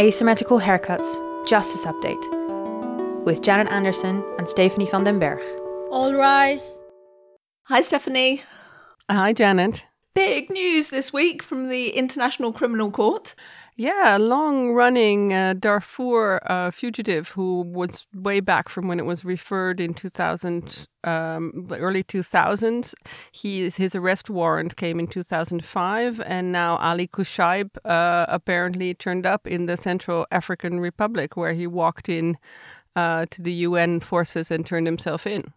Asymmetrical Haircuts Justice Update with Janet Anderson and Stephanie van den Berg. All rise. Hi, Stephanie. Hi, Janet. Big news this week from the International Criminal Court. Yeah, a long running uh, Darfur uh, fugitive who was way back from when it was referred in 2000, um, early 2000s. He, his arrest warrant came in 2005, and now Ali Kushaib uh, apparently turned up in the Central African Republic where he walked in uh, to the UN forces and turned himself in.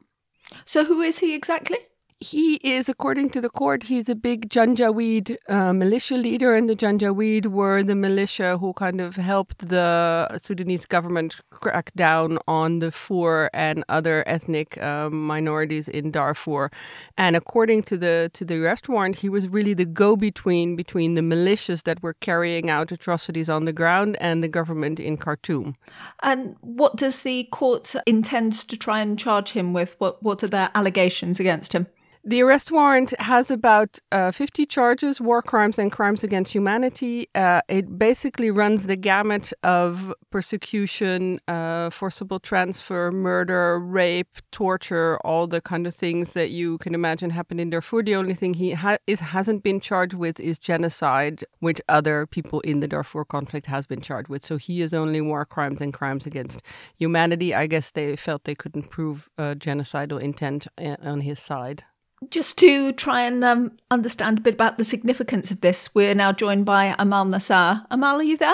So, who is he exactly? He is, according to the court, he's a big Janjaweed uh, militia leader, and the Janjaweed were the militia who kind of helped the Sudanese government crack down on the Fur and other ethnic uh, minorities in Darfur. And according to the to the arrest warrant, he was really the go-between between the militias that were carrying out atrocities on the ground and the government in Khartoum. And what does the court intend to try and charge him with? What what are their allegations against him? The arrest warrant has about uh, 50 charges, war crimes and crimes against humanity. Uh, it basically runs the gamut of persecution, uh, forcible transfer, murder, rape, torture, all the kind of things that you can imagine happen in Darfur. The only thing he ha- is, hasn't been charged with is genocide, which other people in the Darfur conflict has been charged with. So he is only war crimes and crimes against humanity. I guess they felt they couldn't prove genocidal intent uh, on his side. Just to try and um, understand a bit about the significance of this, we're now joined by Amal Nassar. Amal, are you there?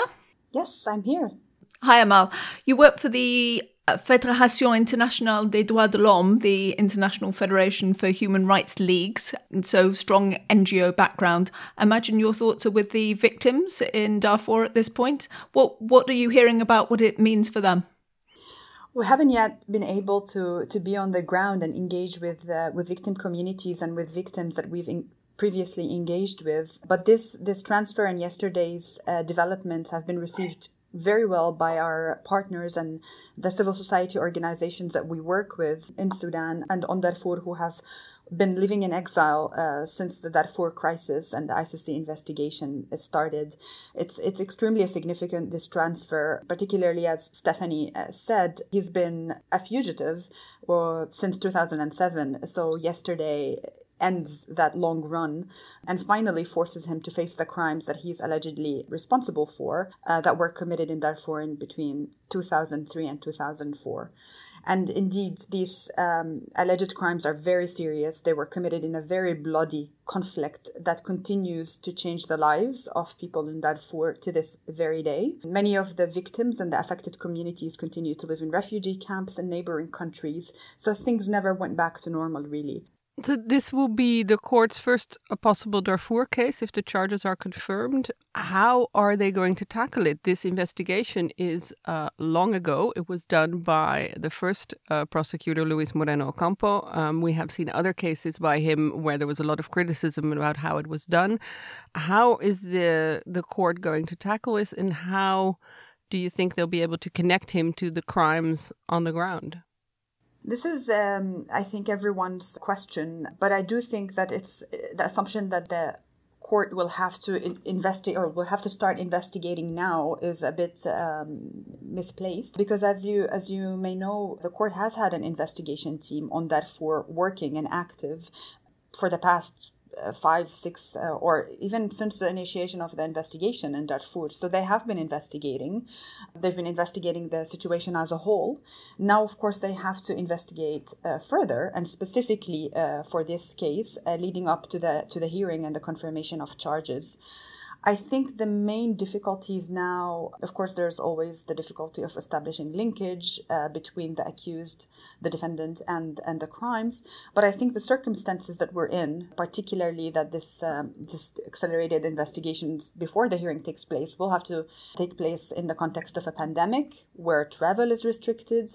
Yes, I'm here. Hi, Amal. You work for the uh, Fédération Internationale des Droits de l'Homme, the International Federation for Human Rights Leagues, and so strong NGO background. I imagine your thoughts are with the victims in Darfur at this point. What What are you hearing about what it means for them? We haven't yet been able to to be on the ground and engage with uh, with victim communities and with victims that we've in, previously engaged with. But this this transfer and yesterday's uh, developments have been received very well by our partners and the civil society organizations that we work with in Sudan and on Darfur who have been living in exile uh, since the Darfur crisis and the ICC investigation started. It's it's extremely significant this transfer, particularly as Stephanie uh, said, he's been a fugitive uh, since 2007. So yesterday ends that long run and finally forces him to face the crimes that he's allegedly responsible for uh, that were committed in Darfur in between 2003 and 2004. And indeed, these um, alleged crimes are very serious. They were committed in a very bloody conflict that continues to change the lives of people in Darfur to this very day. Many of the victims and the affected communities continue to live in refugee camps in neighboring countries. So things never went back to normal, really. So this will be the court's first possible Darfur case if the charges are confirmed. How are they going to tackle it? This investigation is uh, long ago. It was done by the first uh, prosecutor, Luis Moreno Ocampo. Um, we have seen other cases by him where there was a lot of criticism about how it was done. How is the the court going to tackle this, and how do you think they'll be able to connect him to the crimes on the ground? This is, um, I think, everyone's question, but I do think that it's the assumption that the court will have to in- investigate or will have to start investigating now is a bit um, misplaced because as you as you may know the court has had an investigation team on Darfur working and active for the past five, six, uh, or even since the initiation of the investigation in Darfur. So they have been investigating. They've been investigating the situation as a whole. Now, of course, they have to investigate uh, further, and specifically uh, for this case, uh, leading up to the to the hearing and the confirmation of charges. I think the main difficulties now, of course, there's always the difficulty of establishing linkage uh, between the accused, the defendant, and and the crimes. But I think the circumstances that we're in, particularly that this um, this accelerated investigations before the hearing takes place, will have to take place in the context of a pandemic where travel is restricted,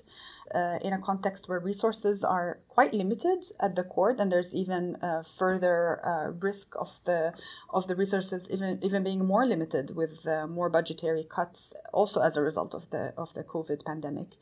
uh, in a context where resources are quite limited at the court, and there's even uh, further uh, risk of the of the resources even even being more limited with uh, more budgetary cuts, also as a result of the of the COVID pandemic.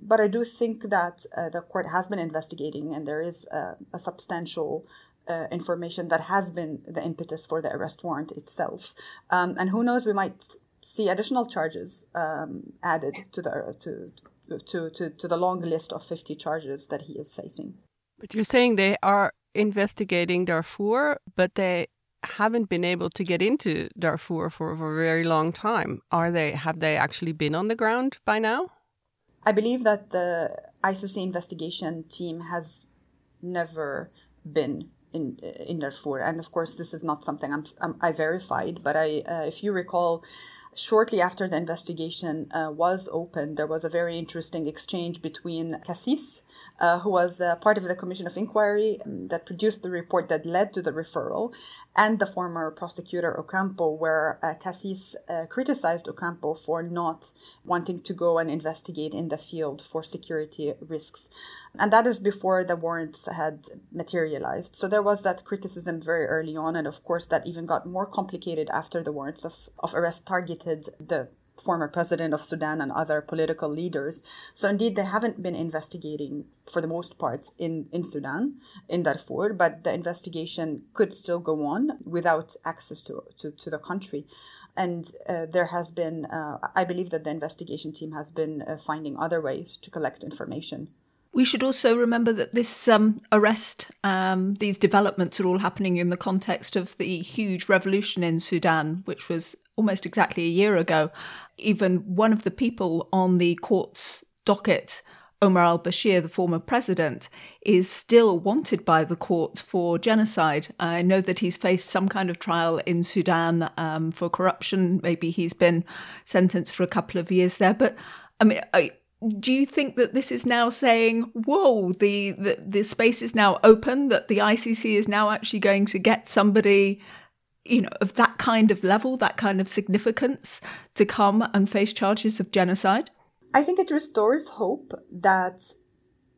But I do think that uh, the court has been investigating, and there is a, a substantial uh, information that has been the impetus for the arrest warrant itself. Um, and who knows, we might see additional charges um, added to the to, to, to, to the long list of 50 charges that he is facing. But you're saying they are investigating Darfur, but they haven't been able to get into Darfur for, for a very long time. Are they have they actually been on the ground by now? I believe that the ICC investigation team has never been in in Darfur, and of course, this is not something I'm, I'm i verified. But I, uh, if you recall, shortly after the investigation uh, was opened, there was a very interesting exchange between Cassese, uh, who was uh, part of the Commission of Inquiry um, that produced the report that led to the referral, and the former prosecutor Ocampo, where uh, Cassese uh, criticized Ocampo for not wanting to go and investigate in the field for security risks. And that is before the warrants had materialized. So there was that criticism very early on, and of course, that even got more complicated after the warrants of, of arrest targeted the former president of Sudan and other political leaders. So indeed, they haven't been investigating for the most part in, in Sudan, in Darfur, but the investigation could still go on without access to, to, to the country. And uh, there has been, uh, I believe that the investigation team has been uh, finding other ways to collect information. We should also remember that this um, arrest, um, these developments are all happening in the context of the huge revolution in Sudan, which was almost exactly a year ago. Even one of the people on the court's docket, Omar al Bashir, the former president, is still wanted by the court for genocide. I know that he's faced some kind of trial in Sudan um, for corruption. Maybe he's been sentenced for a couple of years there. But I mean, I, do you think that this is now saying, whoa, the, the, the space is now open, that the ICC is now actually going to get somebody, you know, of that kind of level, that kind of significance to come and face charges of genocide? I think it restores hope that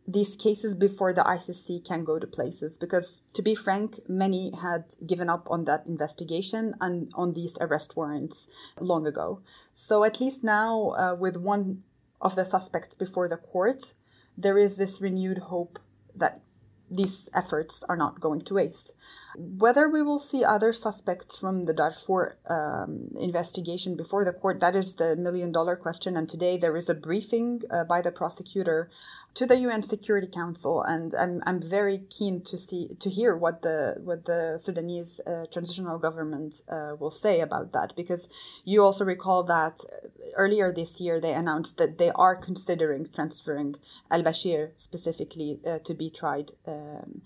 these cases before the ICC can go to places because, to be frank, many had given up on that investigation and on these arrest warrants long ago. So, at least now, uh, with one of the suspects before the court, there is this renewed hope that these efforts are not going to waste. Whether we will see other suspects from the Darfur um, investigation before the court, that is the million dollar question. And today there is a briefing uh, by the prosecutor to the UN Security Council, and I'm, I'm very keen to see to hear what the what the Sudanese uh, transitional government uh, will say about that, because you also recall that earlier this year they announced that they are considering transferring Al Bashir specifically uh, to be tried. Um,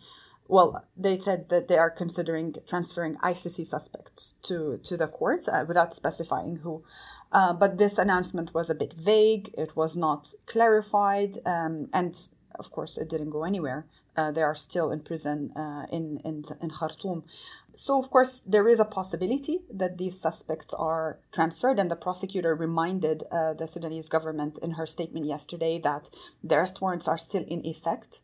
well, they said that they are considering transferring ICC suspects to to the courts uh, without specifying who. Uh, but this announcement was a bit vague. It was not clarified, um, and of course, it didn't go anywhere. Uh, they are still in prison uh, in, in in Khartoum. So, of course, there is a possibility that these suspects are transferred, and the prosecutor reminded uh, the Sudanese government in her statement yesterday that the arrest warrants are still in effect.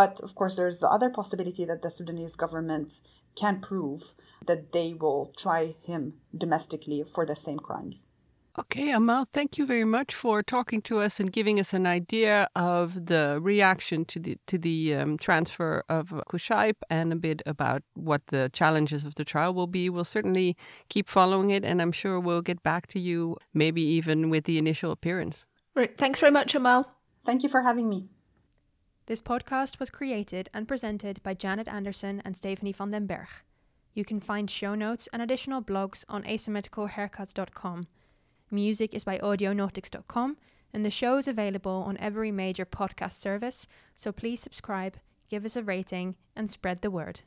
But of course, there's the other possibility that the Sudanese government can prove that they will try him domestically for the same crimes. Okay, Amal, thank you very much for talking to us and giving us an idea of the reaction to the to the um, transfer of Kushaib and a bit about what the challenges of the trial will be. We'll certainly keep following it, and I'm sure we'll get back to you, maybe even with the initial appearance. Great. Thanks very much, Amal. Thank you for having me. This podcast was created and presented by Janet Anderson and Stephanie van den Berg. You can find show notes and additional blogs on asymmetricalhaircuts.com Music is by audionautix.com, and the show is available on every major podcast service, so please subscribe, give us a rating, and spread the word.